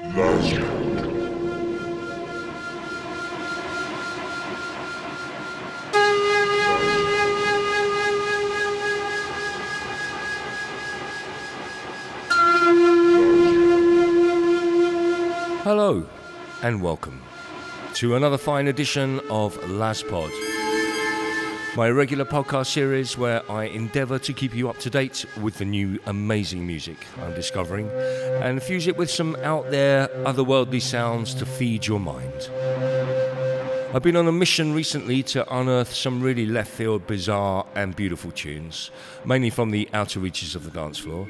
Hello and welcome to another fine edition of LazPod, my regular podcast series where I endeavour to keep you up to date with the new amazing music I'm discovering and fuse it with some out there otherworldly sounds to feed your mind. I've been on a mission recently to unearth some really left field, bizarre, and beautiful tunes, mainly from the outer reaches of the dance floor.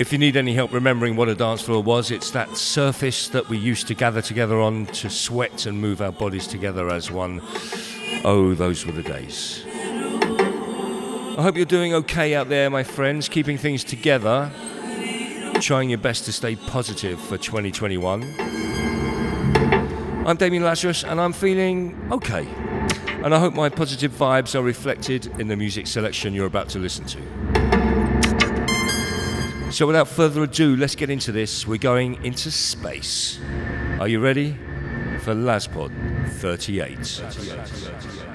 If you need any help remembering what a dance floor was, it's that surface that we used to gather together on to sweat and move our bodies together as one. Oh, those were the days. I hope you're doing okay out there, my friends, keeping things together, trying your best to stay positive for 2021. I'm Damian Lazarus and I'm feeling okay. And I hope my positive vibes are reflected in the music selection you're about to listen to. So, without further ado, let's get into this. We're going into space. Are you ready for LazPod 38. 38. 38. 38.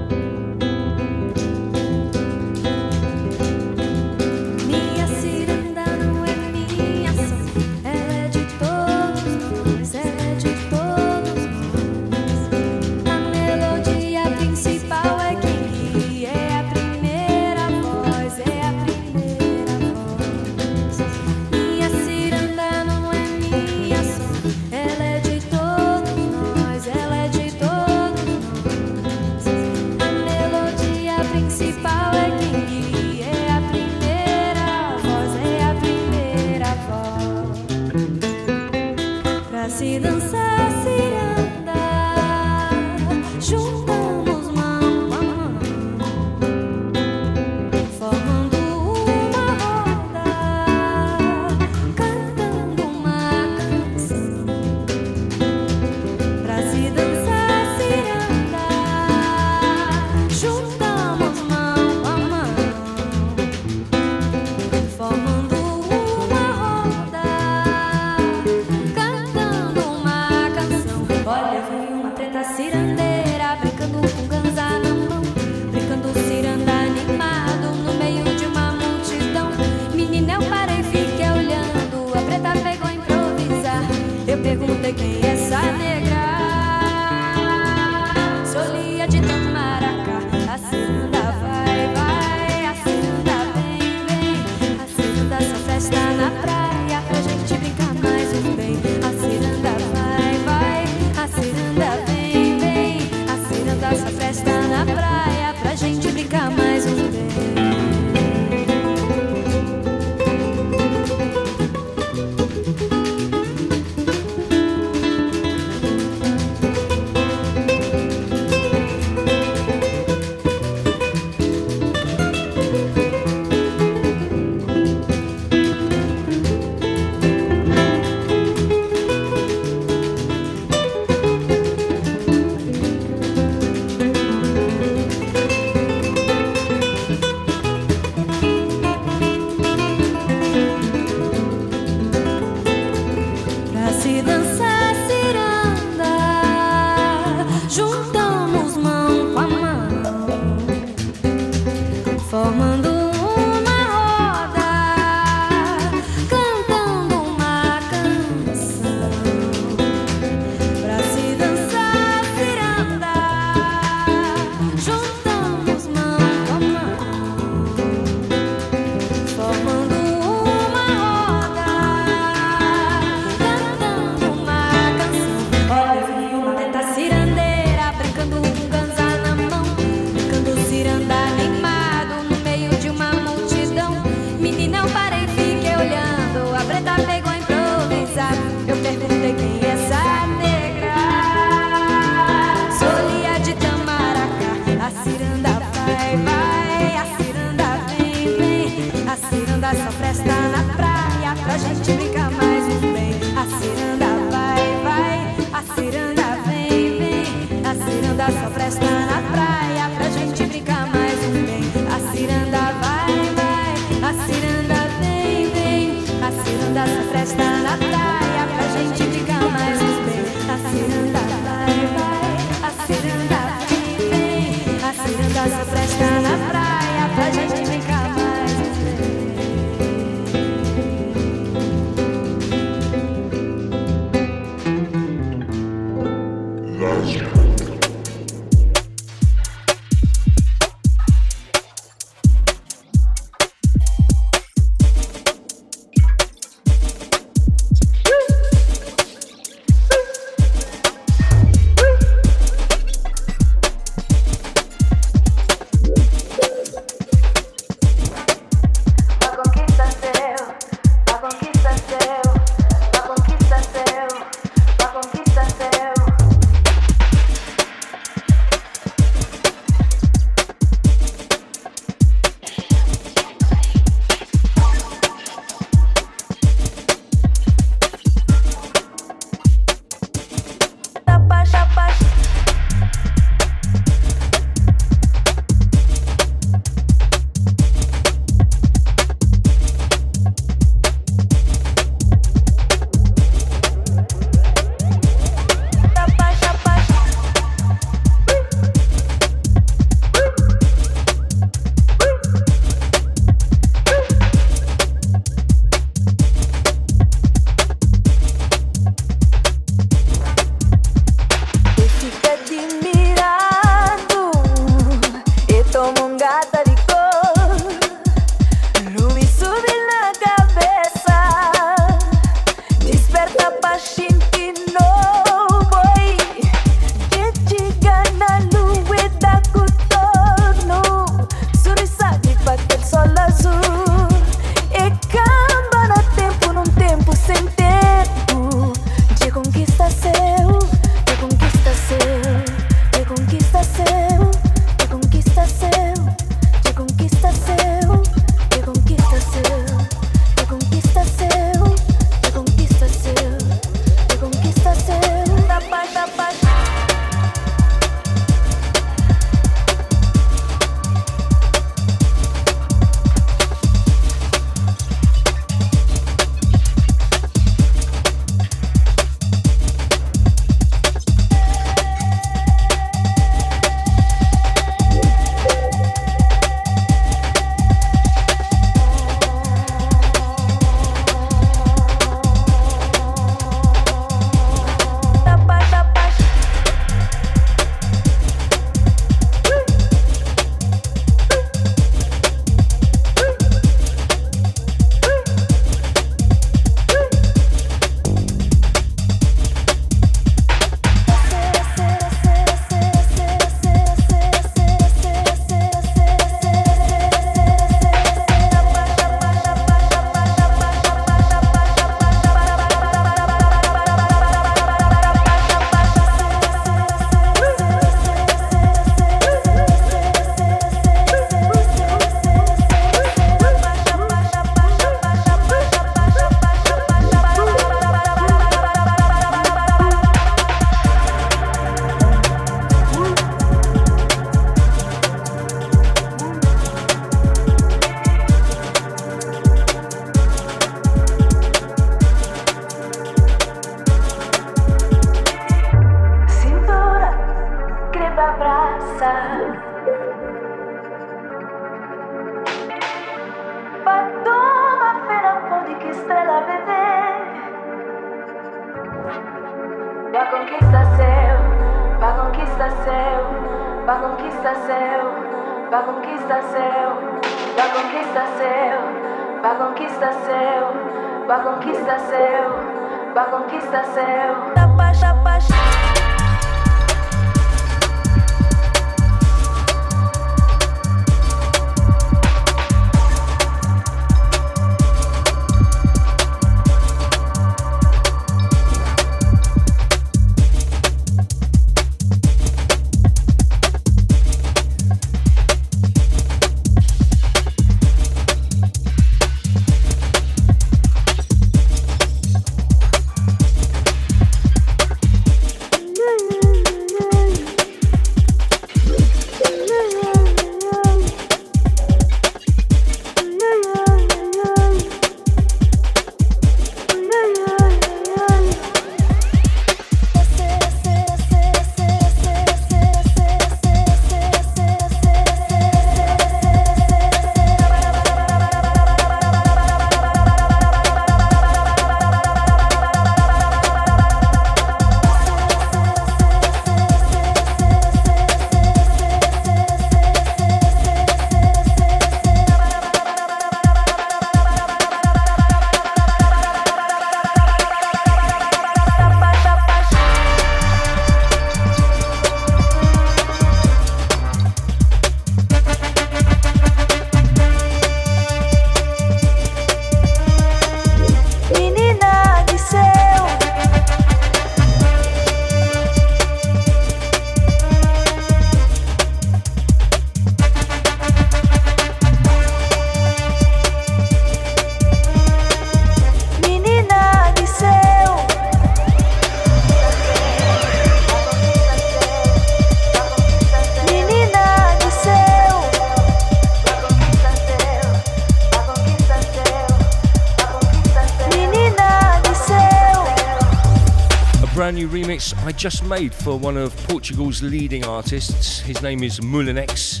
Just made for one of Portugal's leading artists. His name is Moullinex.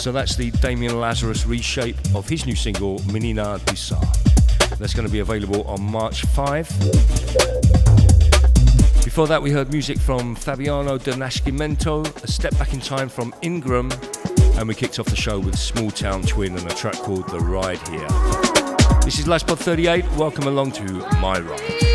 So that's the Damian Lazarus reshape of his new single, Menina do Sá. That's going to be available on March 5. Before that, we heard music from Fabiano do Nascimento, a step back in time from Ingram, and we kicked off the show with Small Town Twin and a track called The Ride Here. This is LazPod 38. Welcome along to my ride.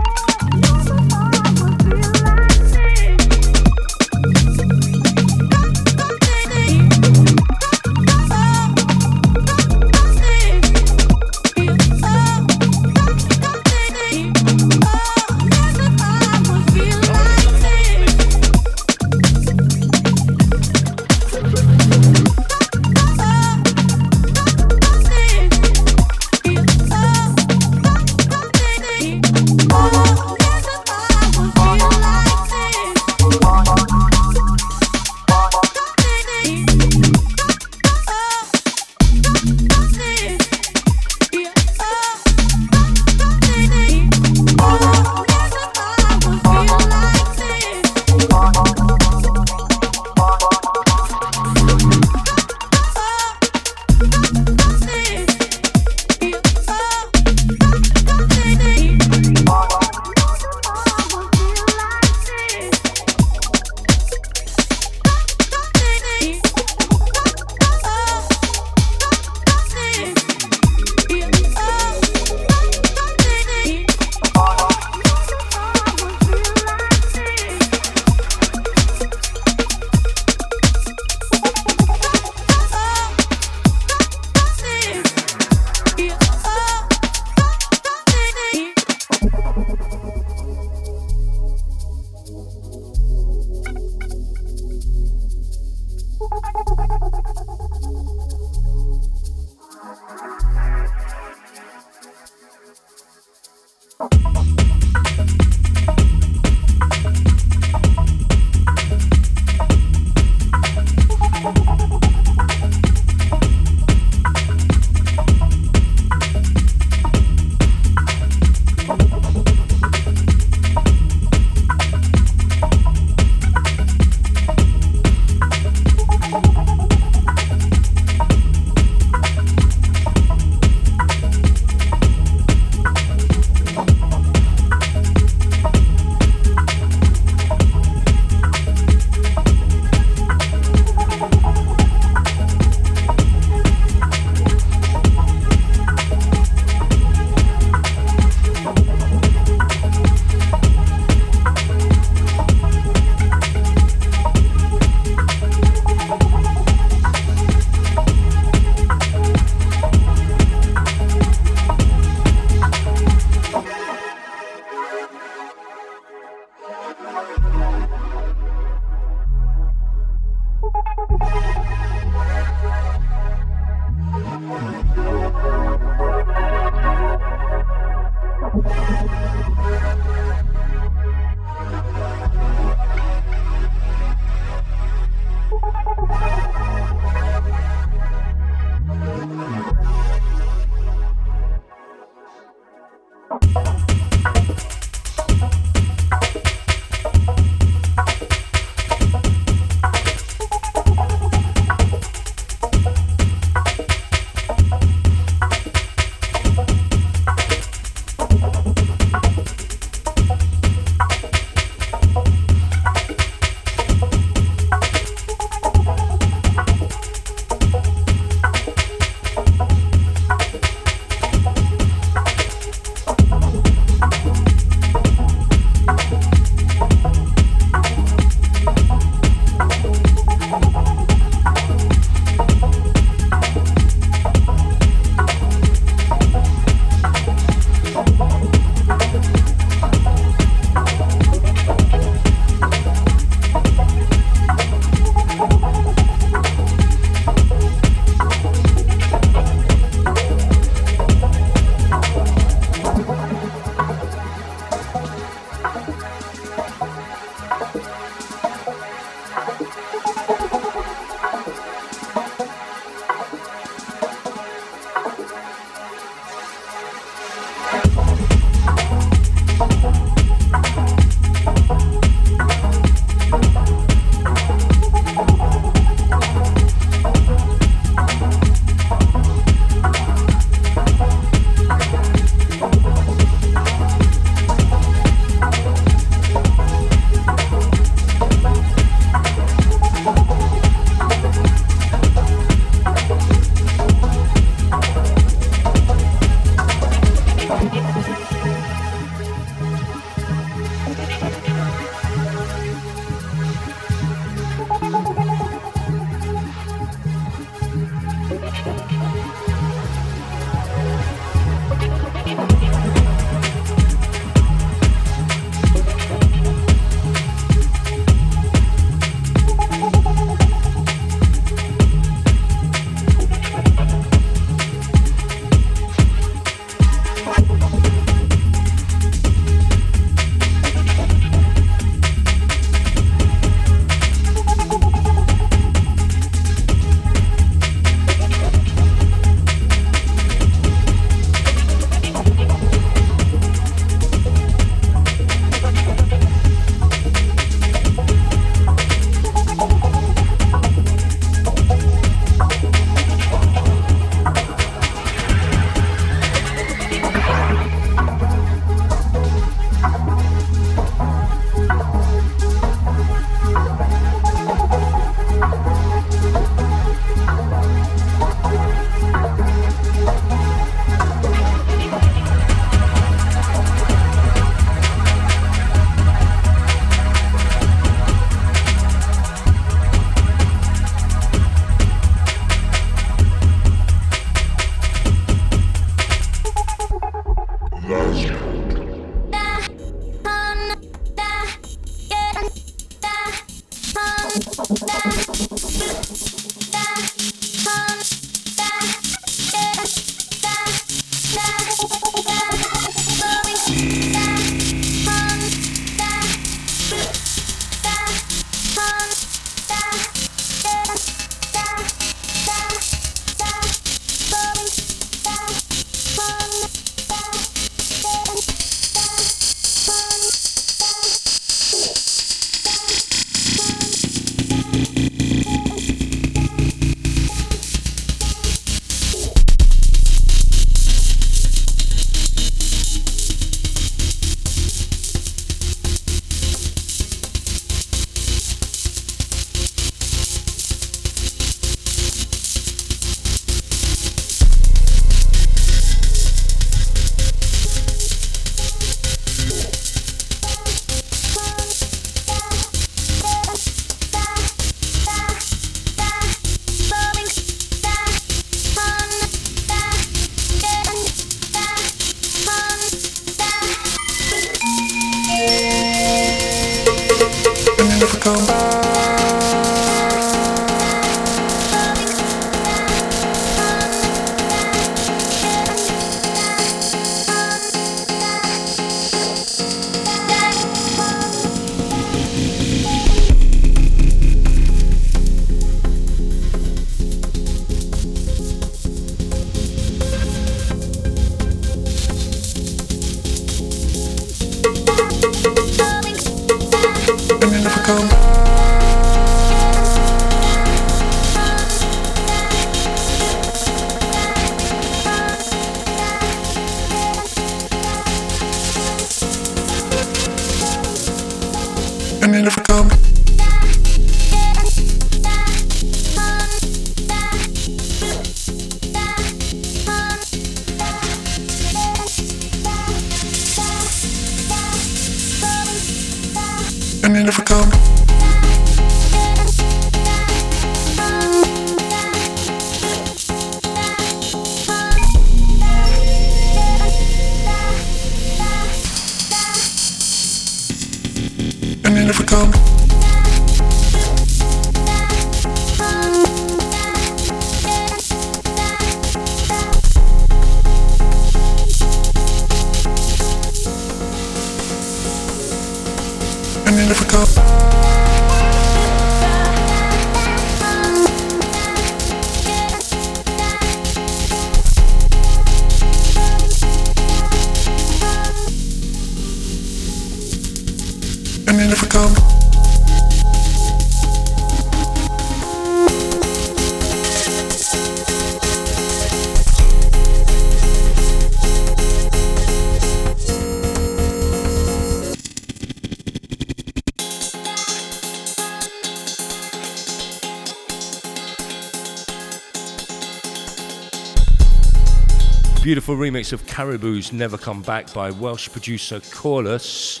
Beautiful remix of Caribou's Never Come Back by Welsh producer Koreless.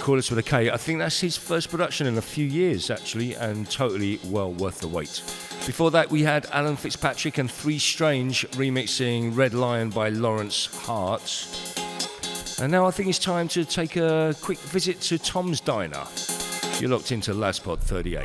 Koreless with a K. I think that's his first production in a few years, actually, and totally well worth the wait. Before that, we had Alan Fitzpatrick and Three Strange remixing Red Lion by Lawrence Hart. And now I think it's time to take a quick visit to Tom's Diner. You're locked into LazPod 38.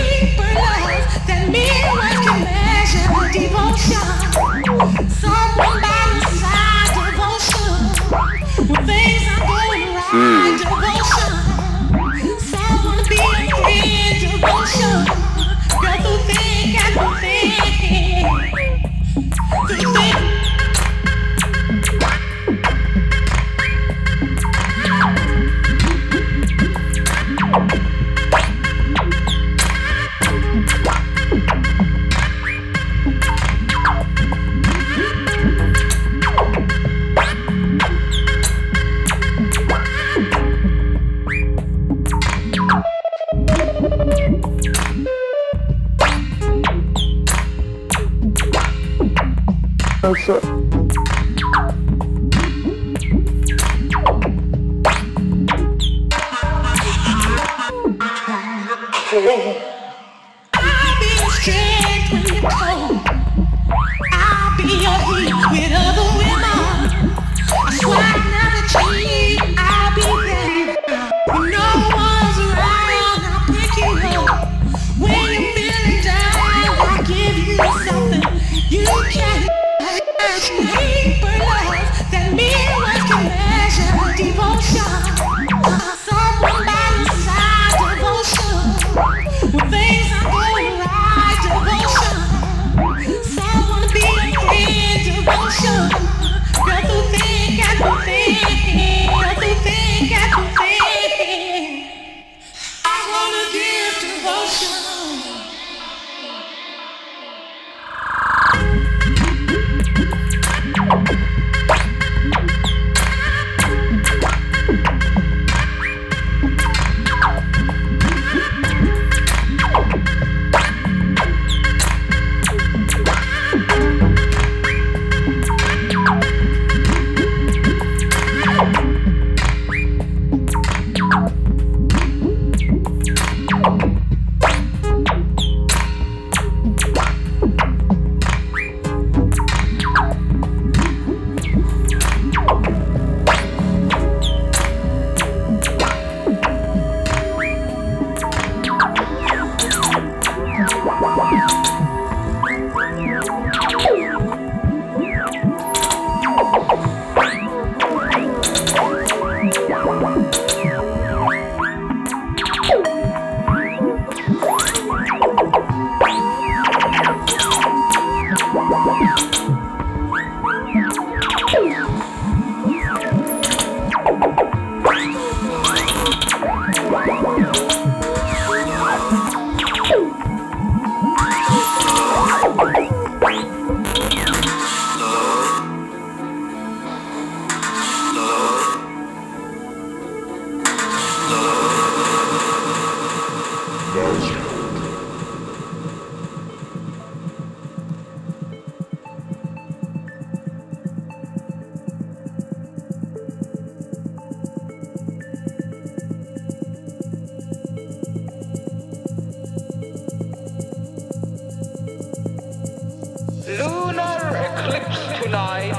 lips collide.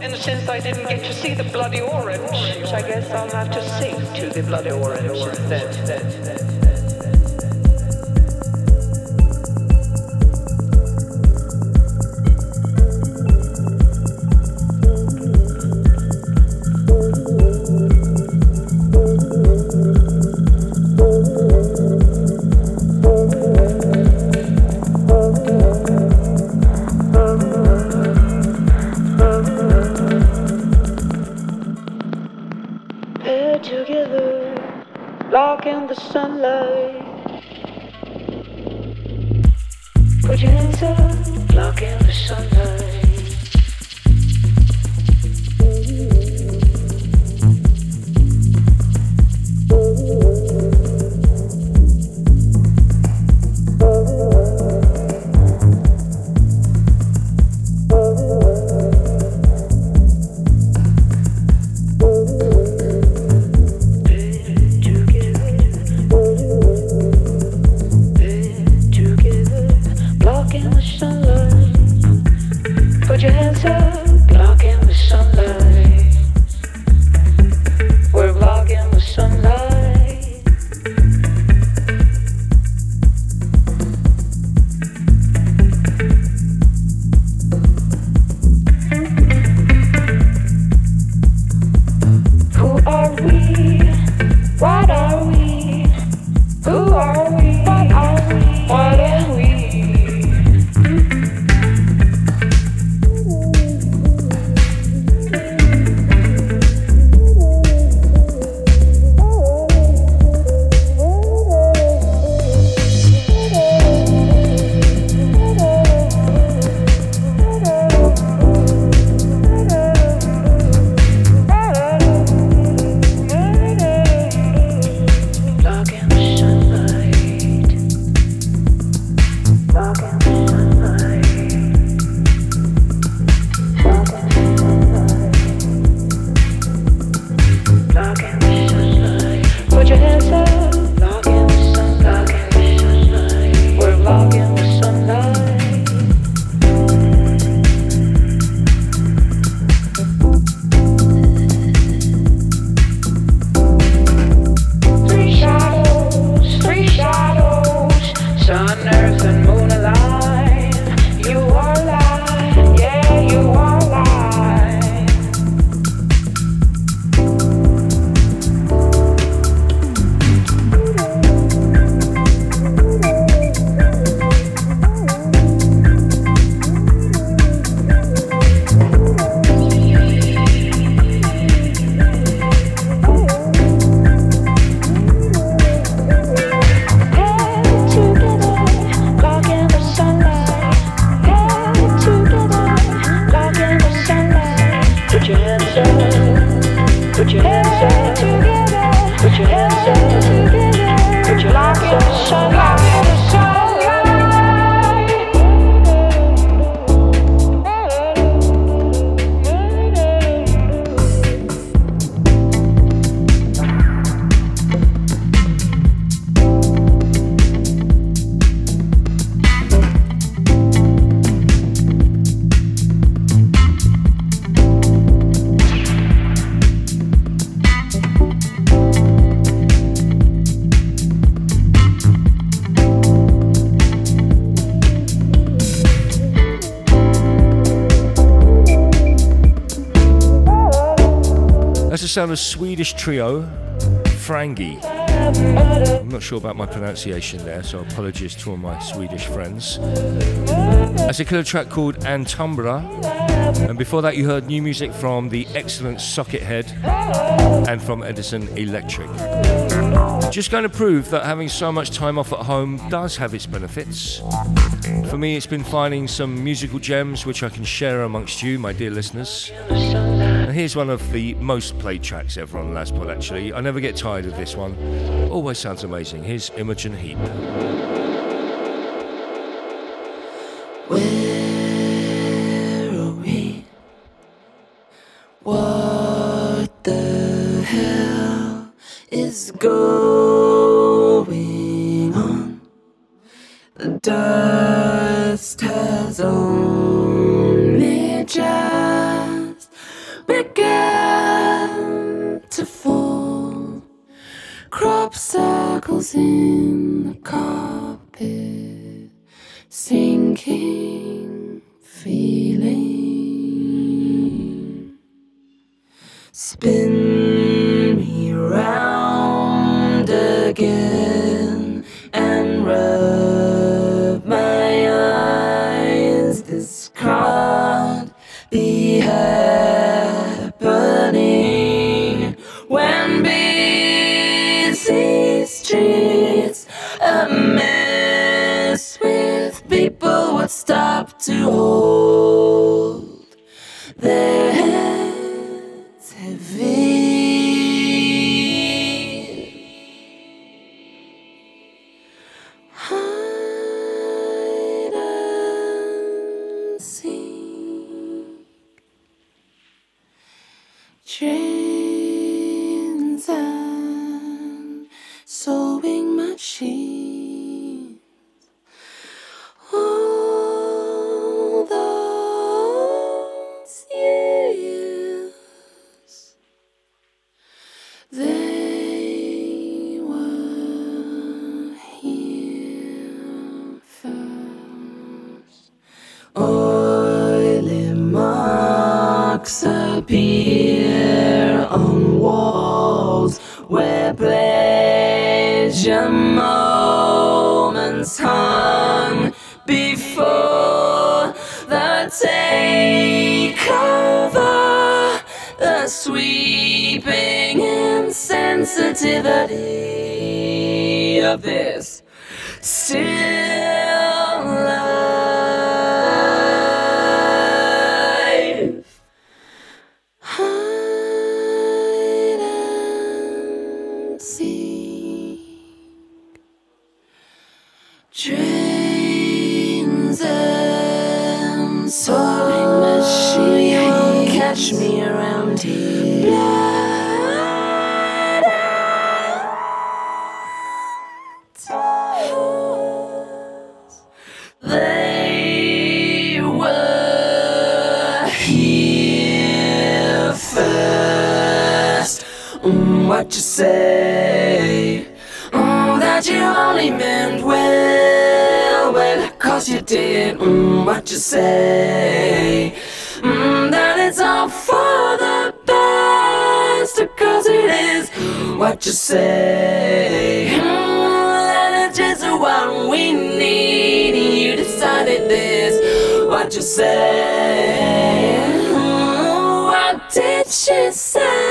And since I didn't get to see the bloody orange, I guess I'll have to sing to the bloody orange instead. Sound of Swedish trio Frangi. I'm not sure about my pronunciation there, so apologies to all my Swedish friends. That's a killer track called Antumbra. And before that, you heard new music from the excellent Socket Head and from Edison Electric. Just going to prove that having so much time off at home does have its benefits. For me, it's been finding some musical gems which I can share amongst you, my dear listeners. And here's one of the most played tracks ever on LazPod, actually. I never get tired of this one. Always sounds amazing. Here's Imogen Heap. What you say? Mm, just what we need. You decided this. What you say? Mm, what did she say?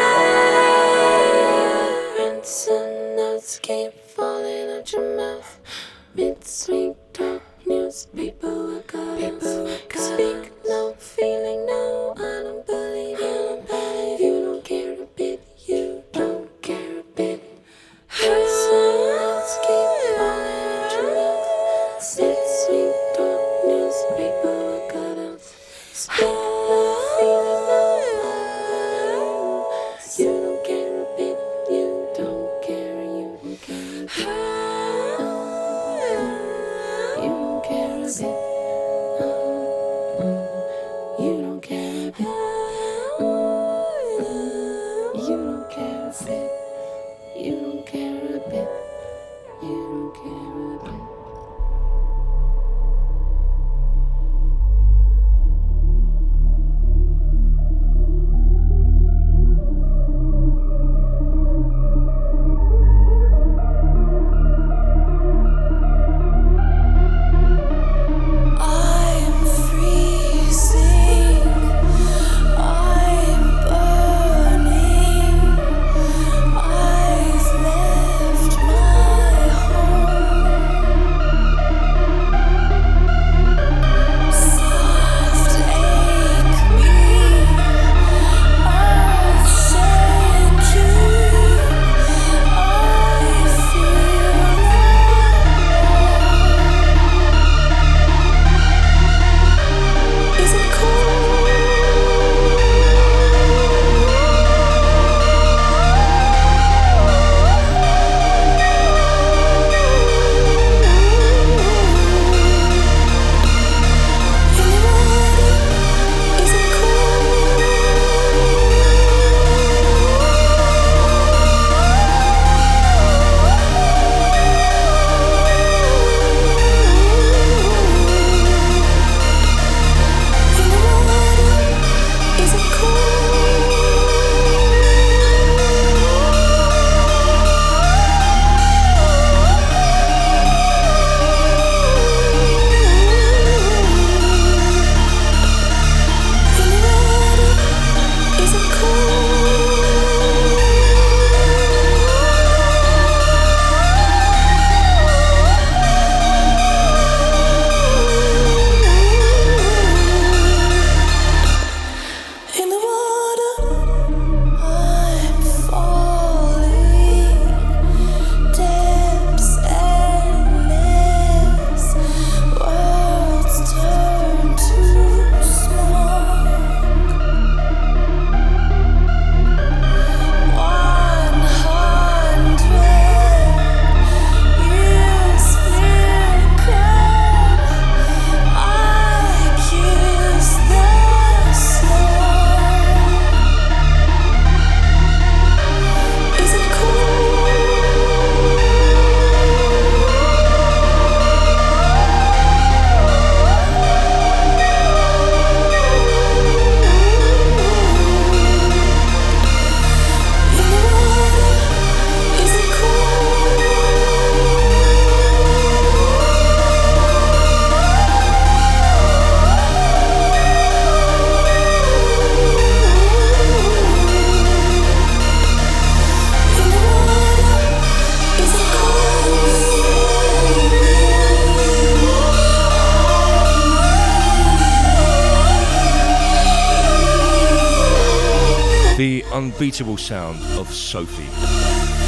Unbeatable sound of Sophie,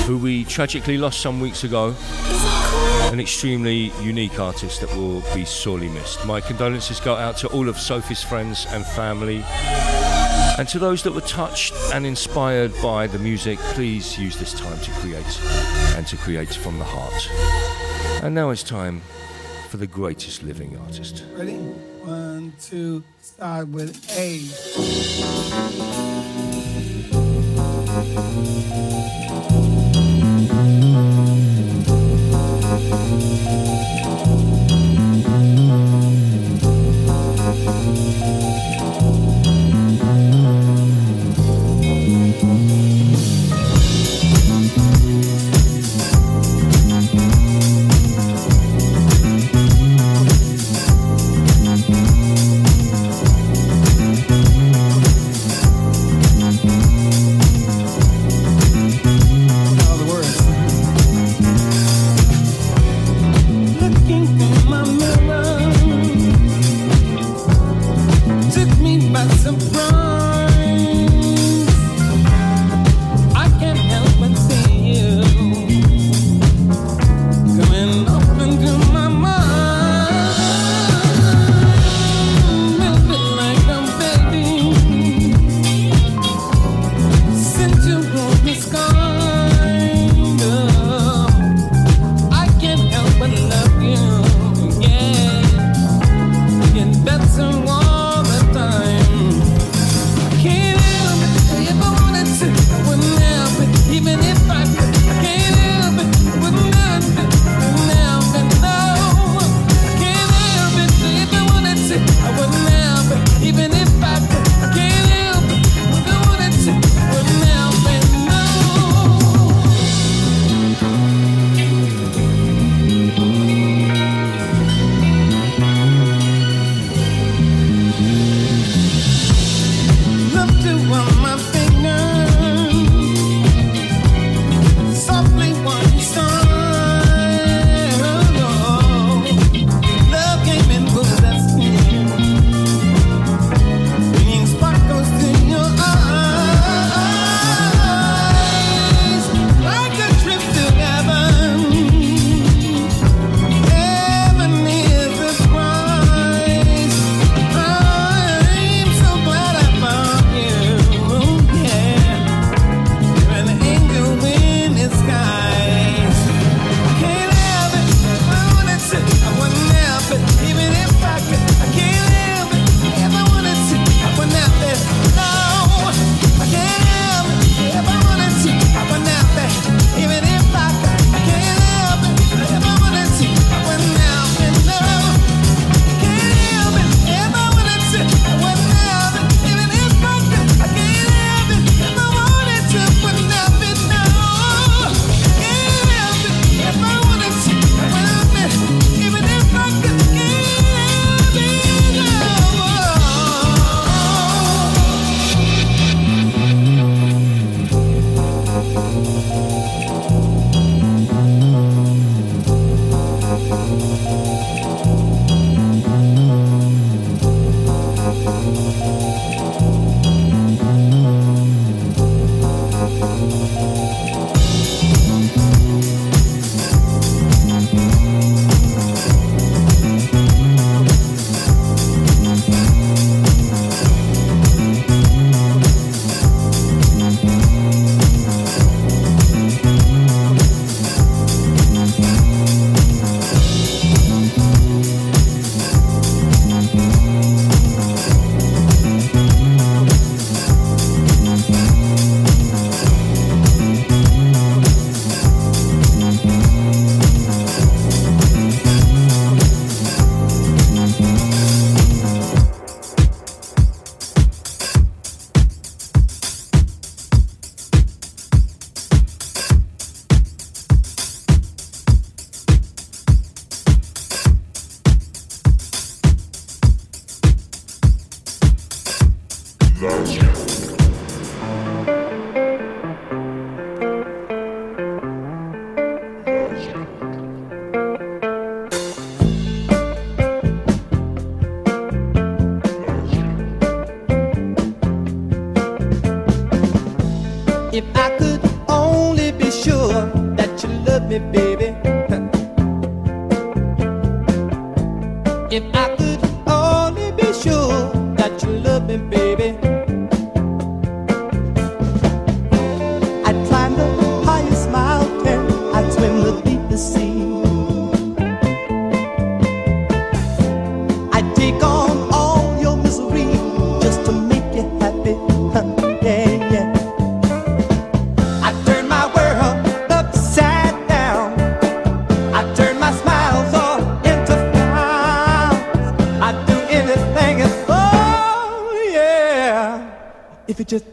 who we tragically lost some weeks ago. An extremely unique artist that will be sorely missed. My condolences go out to all of Sophie's friends and family. And to those that were touched and inspired by the music, please use this time to create and to create from the heart. And now it's time for the greatest living artist. Ready? One, two, start with A. Thank you.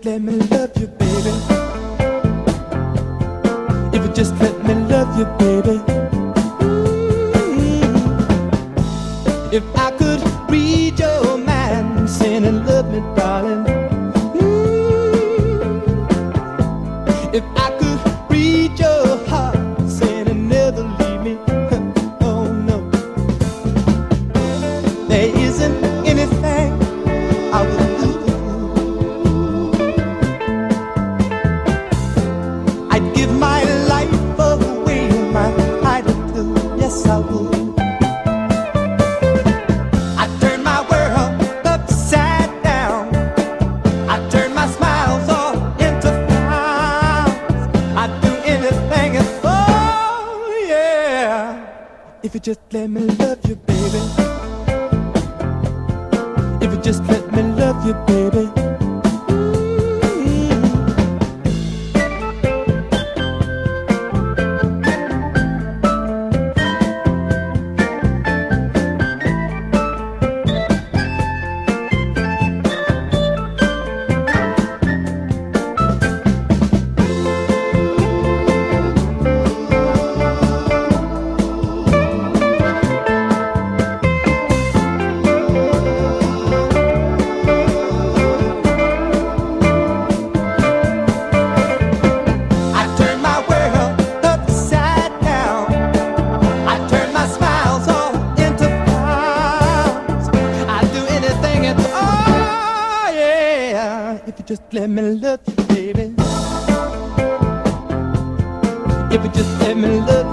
bekleme let me look, baby. If you just let me look.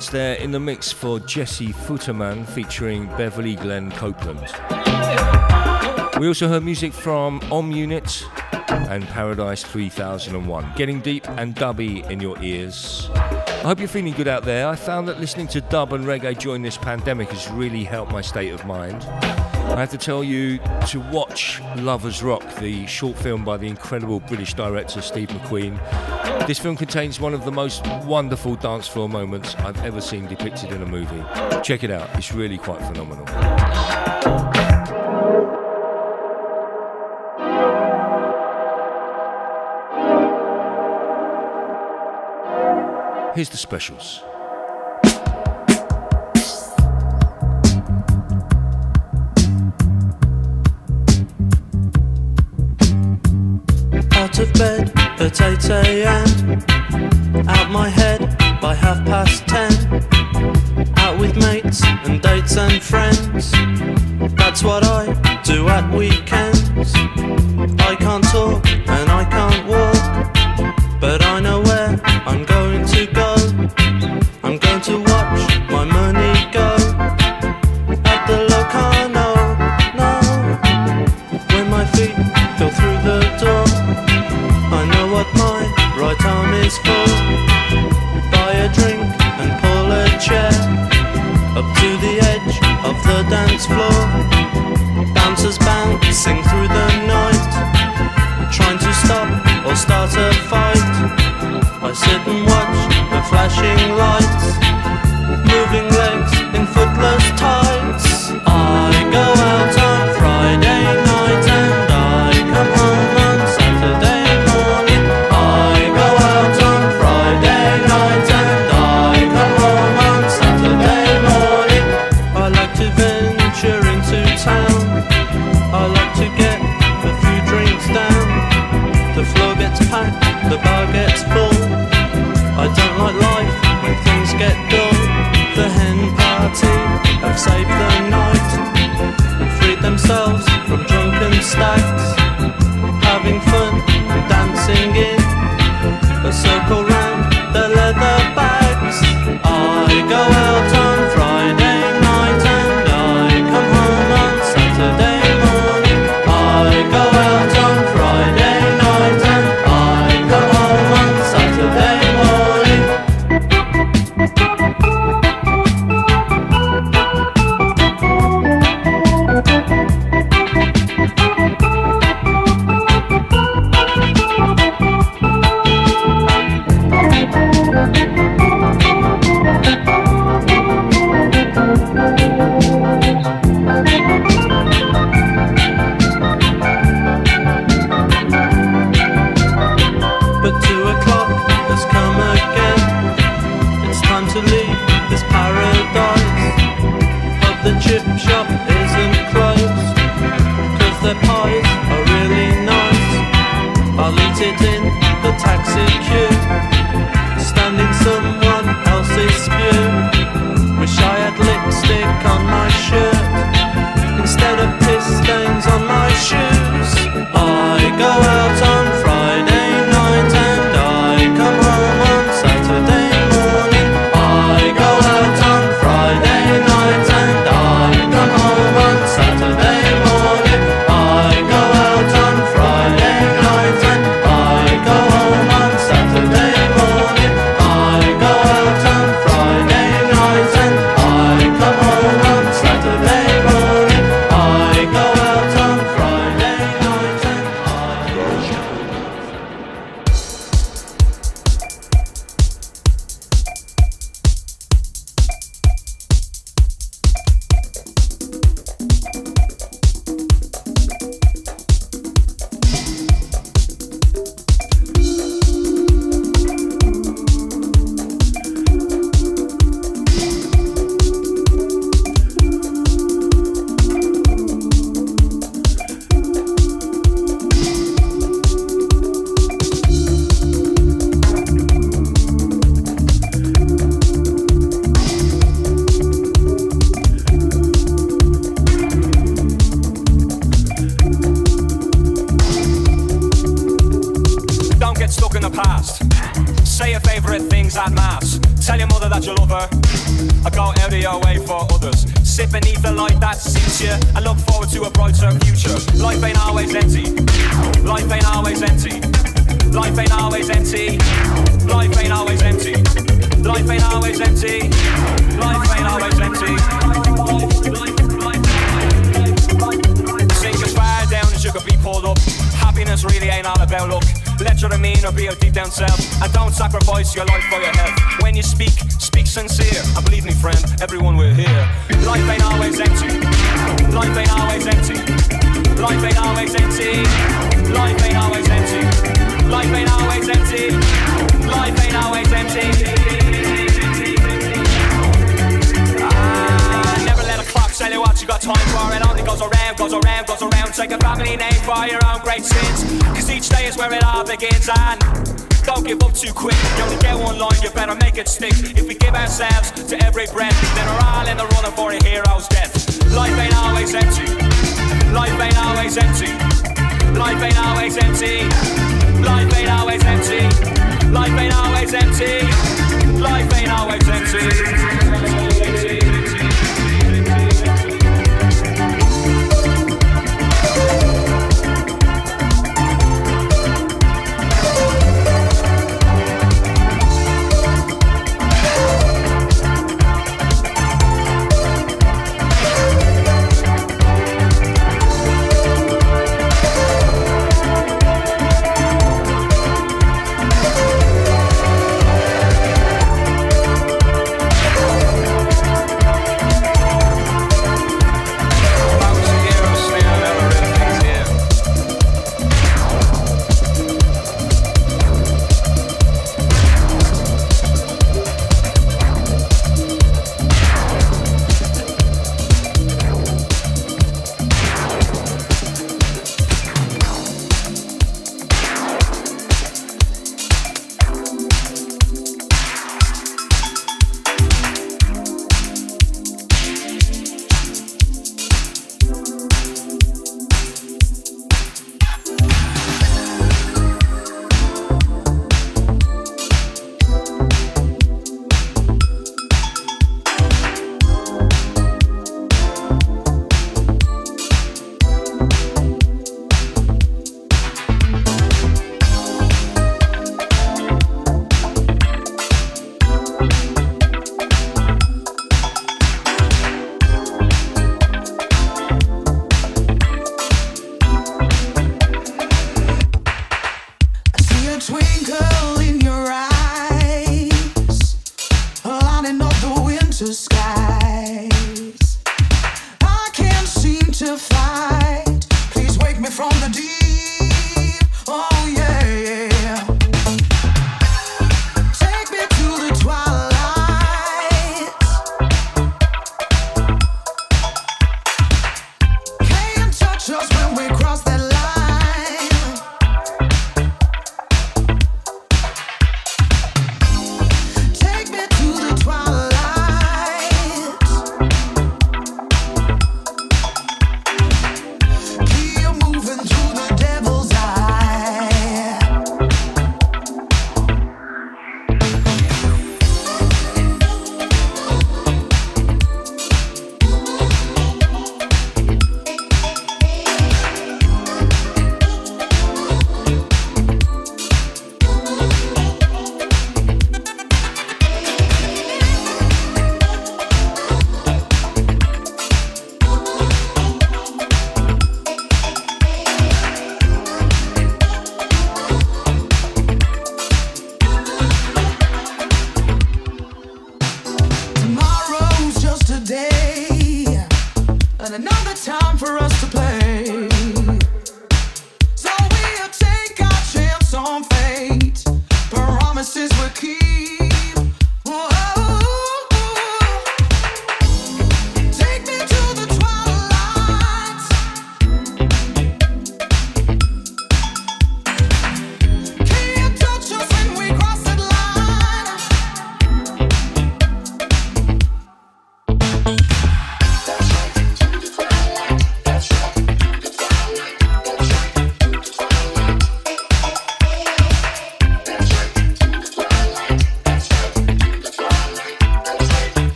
minutes there in the mix for Jesse Futterman featuring Beverly Glenn Copeland. We also heard music from Om Unit and Paradise 3001. Getting deep and dubby in your ears. I hope you're feeling good out there. I found that listening to dub and reggae during this pandemic has really helped my state of mind. I have to tell you to watch Lovers Rock, the short film by the incredible British director Steve McQueen. This film contains one of the most wonderful dance floor moments I've ever seen depicted in a movie. Check it out, it's really quite phenomenal. Here's the specials. of bed at 8 a.m. Out my head by half past 10. Out with mates and dates and friends. That's what I do at weekends.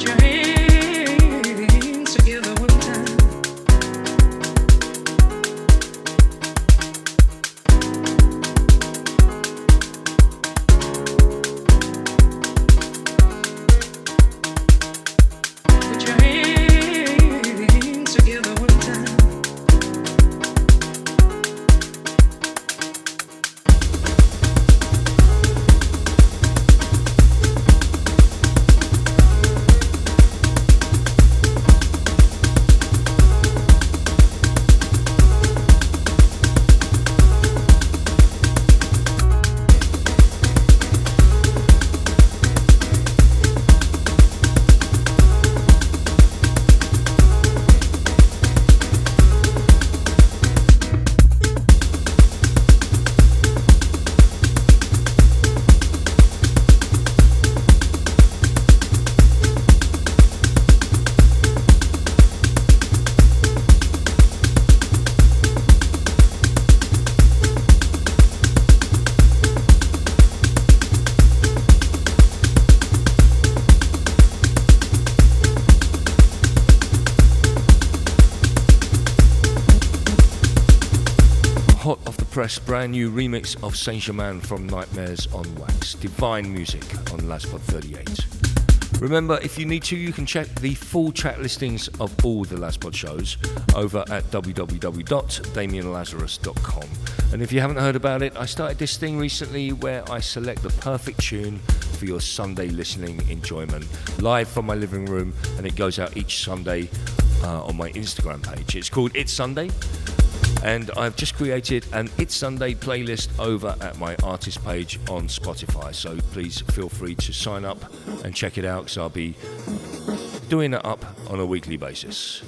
You're in. Press brand new remix of Saint Germain from Nightmares on Wax. Divine music on LazPod 38. Remember, if you need to, you can check the full track listings of all the LazPod shows over at www.damianlazarus.com. And if you haven't heard about it, I started this thing recently where I select the perfect tune for your Sunday listening enjoyment live from my living room, and it goes out each Sunday uh, on my Instagram page. It's called It's Sunday and I've just created an It's Sunday playlist over at my artist page on Spotify. So please feel free to sign up and check it out because I'll be doing it up on a weekly basis.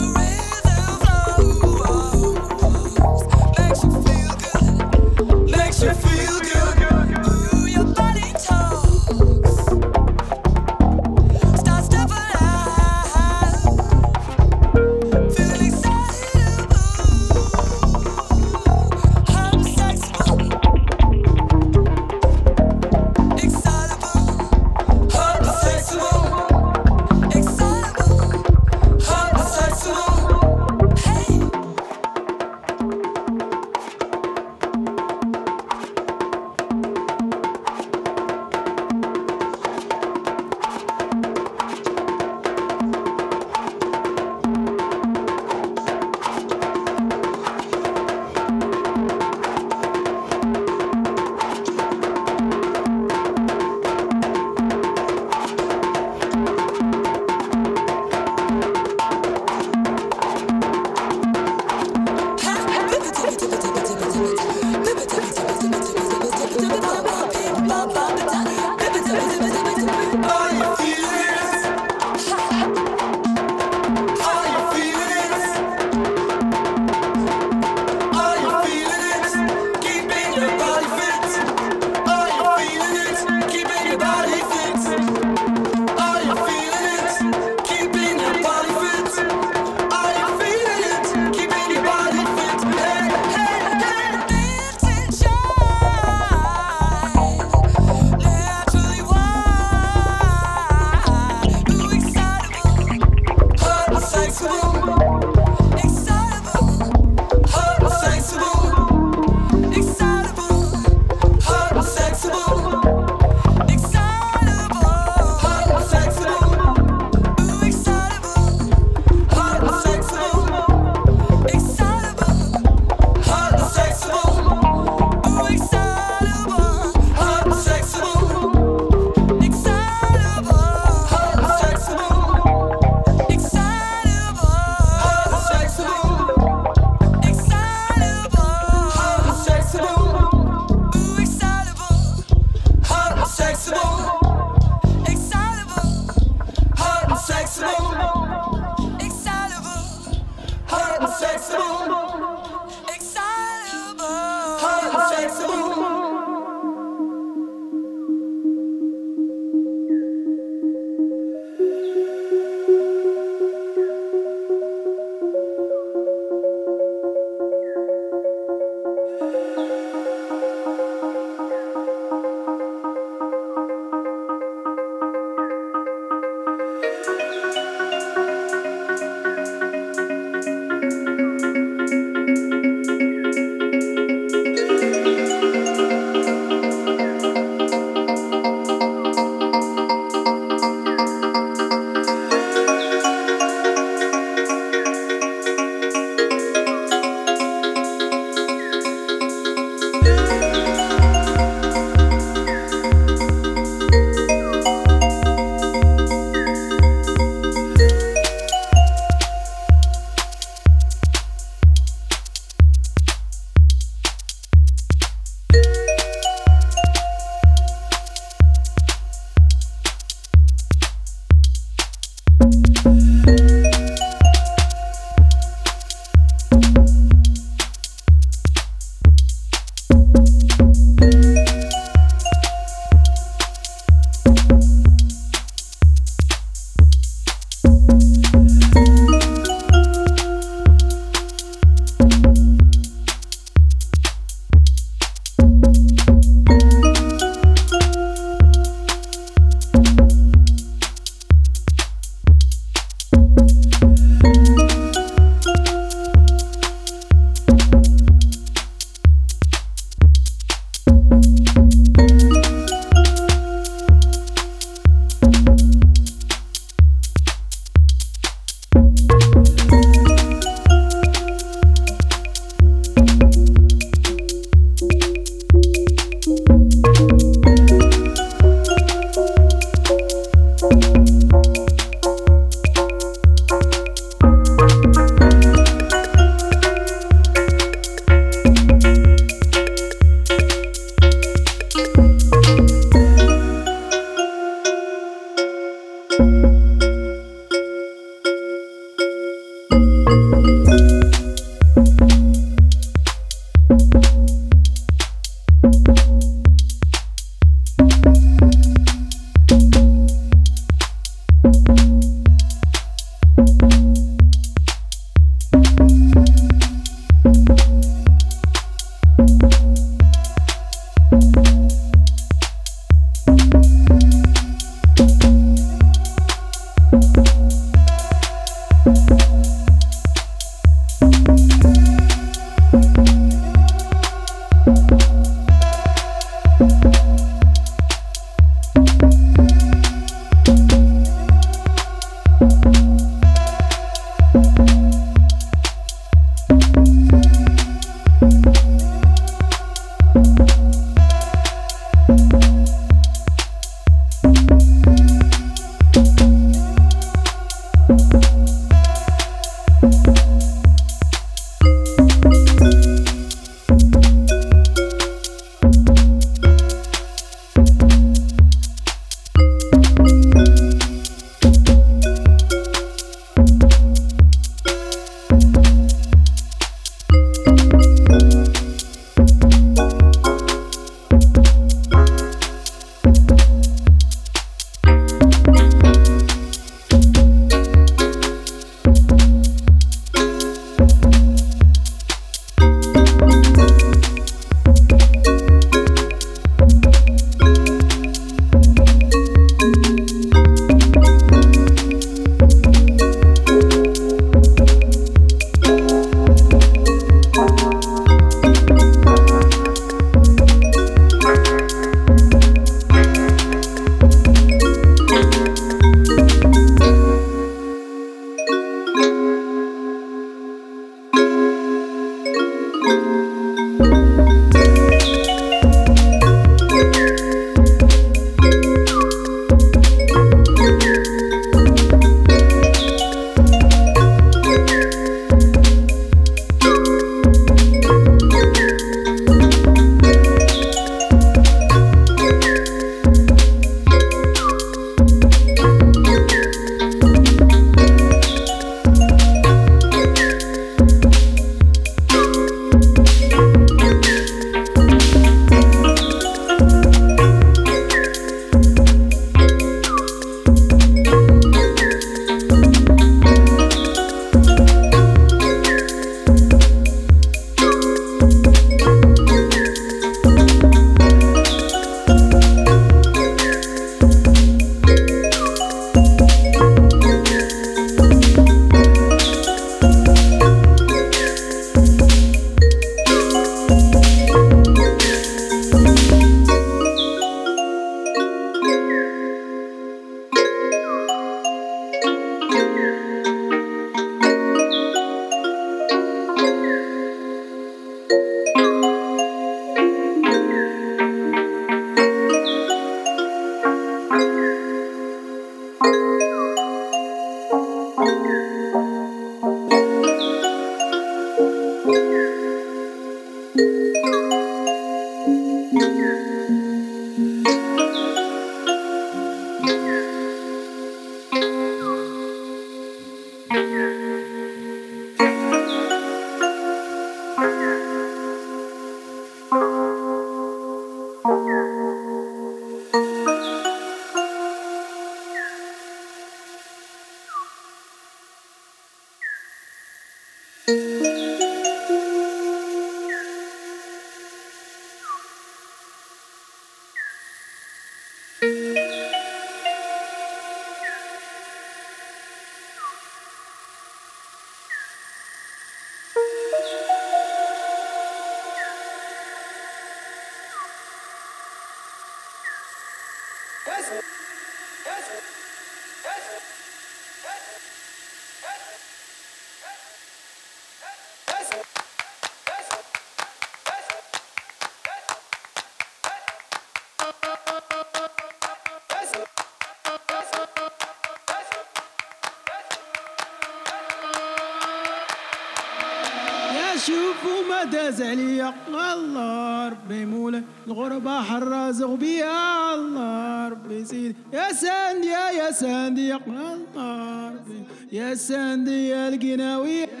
أزلية الله ربي مولاي الغربة حرازق بيا الله ربي سيدي يا ساندي يا ساندي الله ربي يا ساندي يا القناوي. يا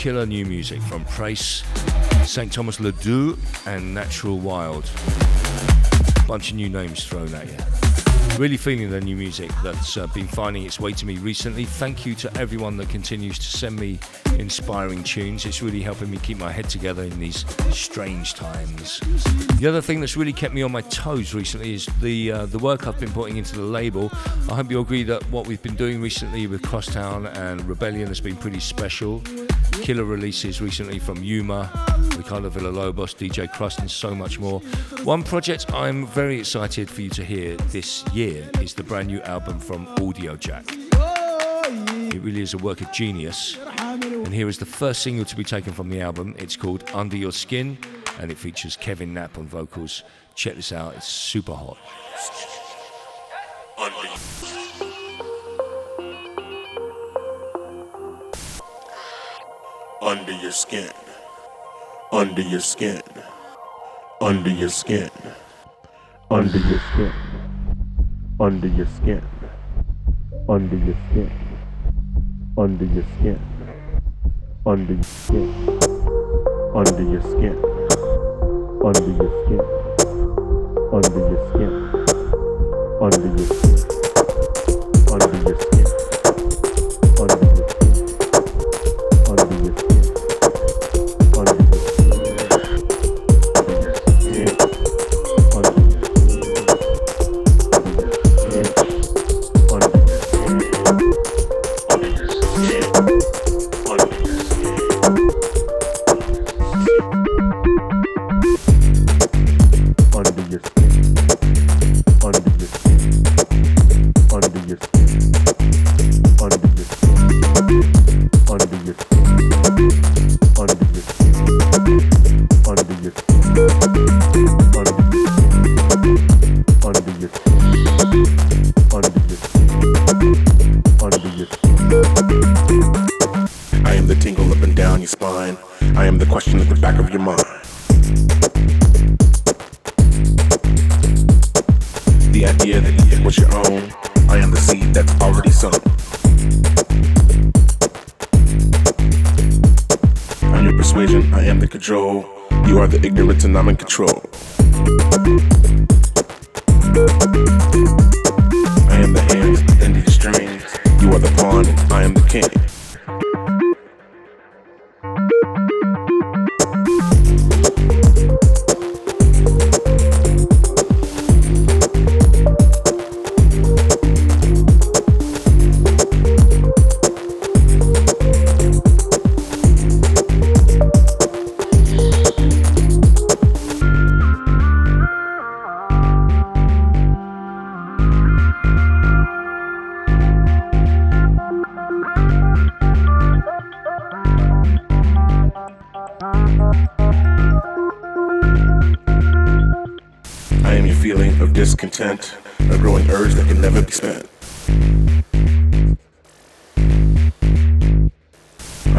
killer new music from Prace, St. Thomas Ledoux, and Natural Wild. Bunch of new names thrown at you. Really feeling the new music that's uh, been finding its way to me recently. Thank you to everyone that continues to send me inspiring tunes. It's really helping me keep my head together in these strange times. The other thing that's really kept me on my toes recently is the uh, the work I've been putting into the label. I hope you agree that what we've been doing recently with Crosstown and Rebellion has been pretty special. Killer releases recently from Yuma, Ricardo Villalobos, DJ Crust, and so much more. One project I'm very excited for you to hear this year is the brand new album from Audiojack. It really is a work of genius. And here is the first single to be taken from the album. It's called Under Your Skin, and it features Kevin Knapp on vocals. Check this out, it's super hot. under your skin, under your skin, under your skin, under your skin, under your skin, under your skin, under your skin, under your skin, under your skin, under your skin, under your skin, under your skin, under your skin.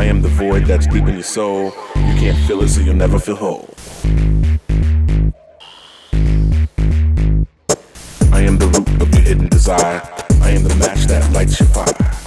I am the void that's deep in your soul. You can't feel it, so you'll never feel whole. I am the root of your hidden desire. I am the match that lights your fire.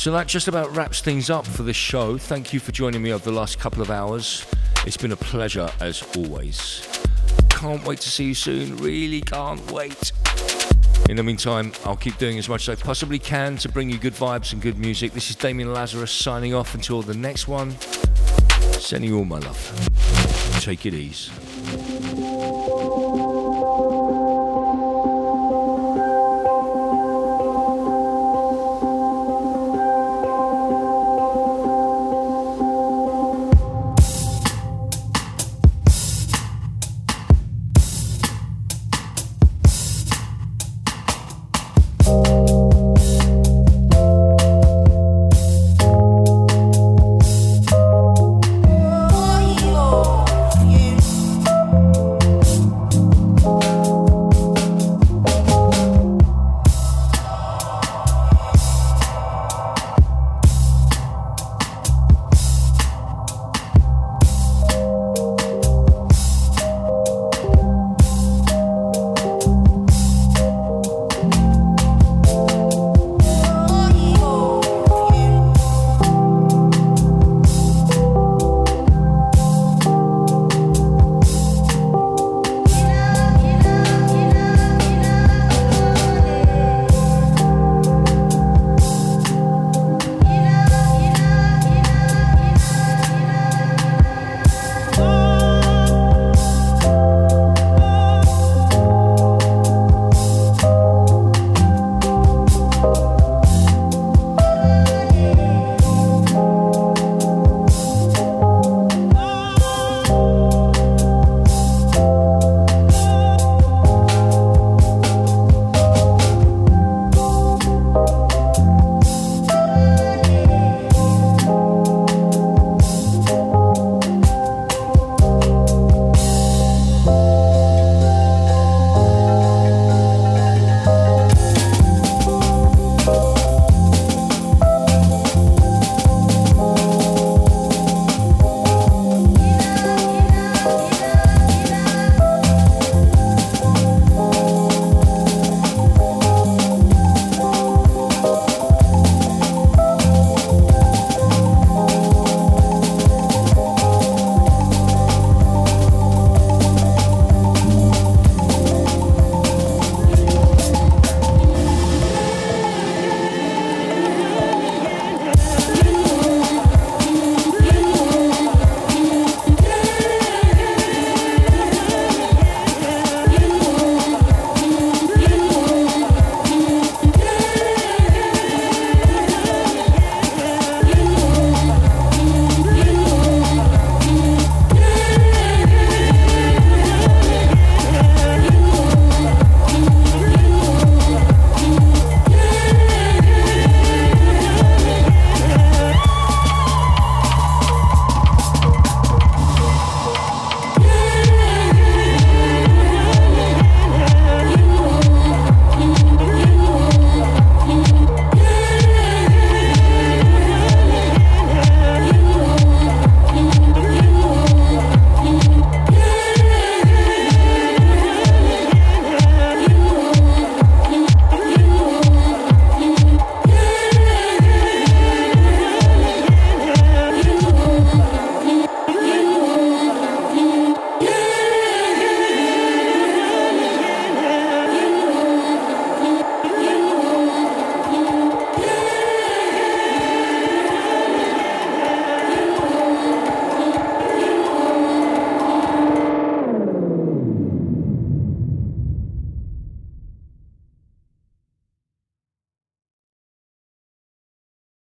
So that just about wraps things up for this show. Thank you for joining me over the last couple of hours. It's been a pleasure as always. Can't wait to see you soon. Really can't wait. In the meantime, I'll keep doing as much as I possibly can to bring you good vibes and good music. This is Damian Lazarus signing off until the next one. Sending you all my love. Take it easy.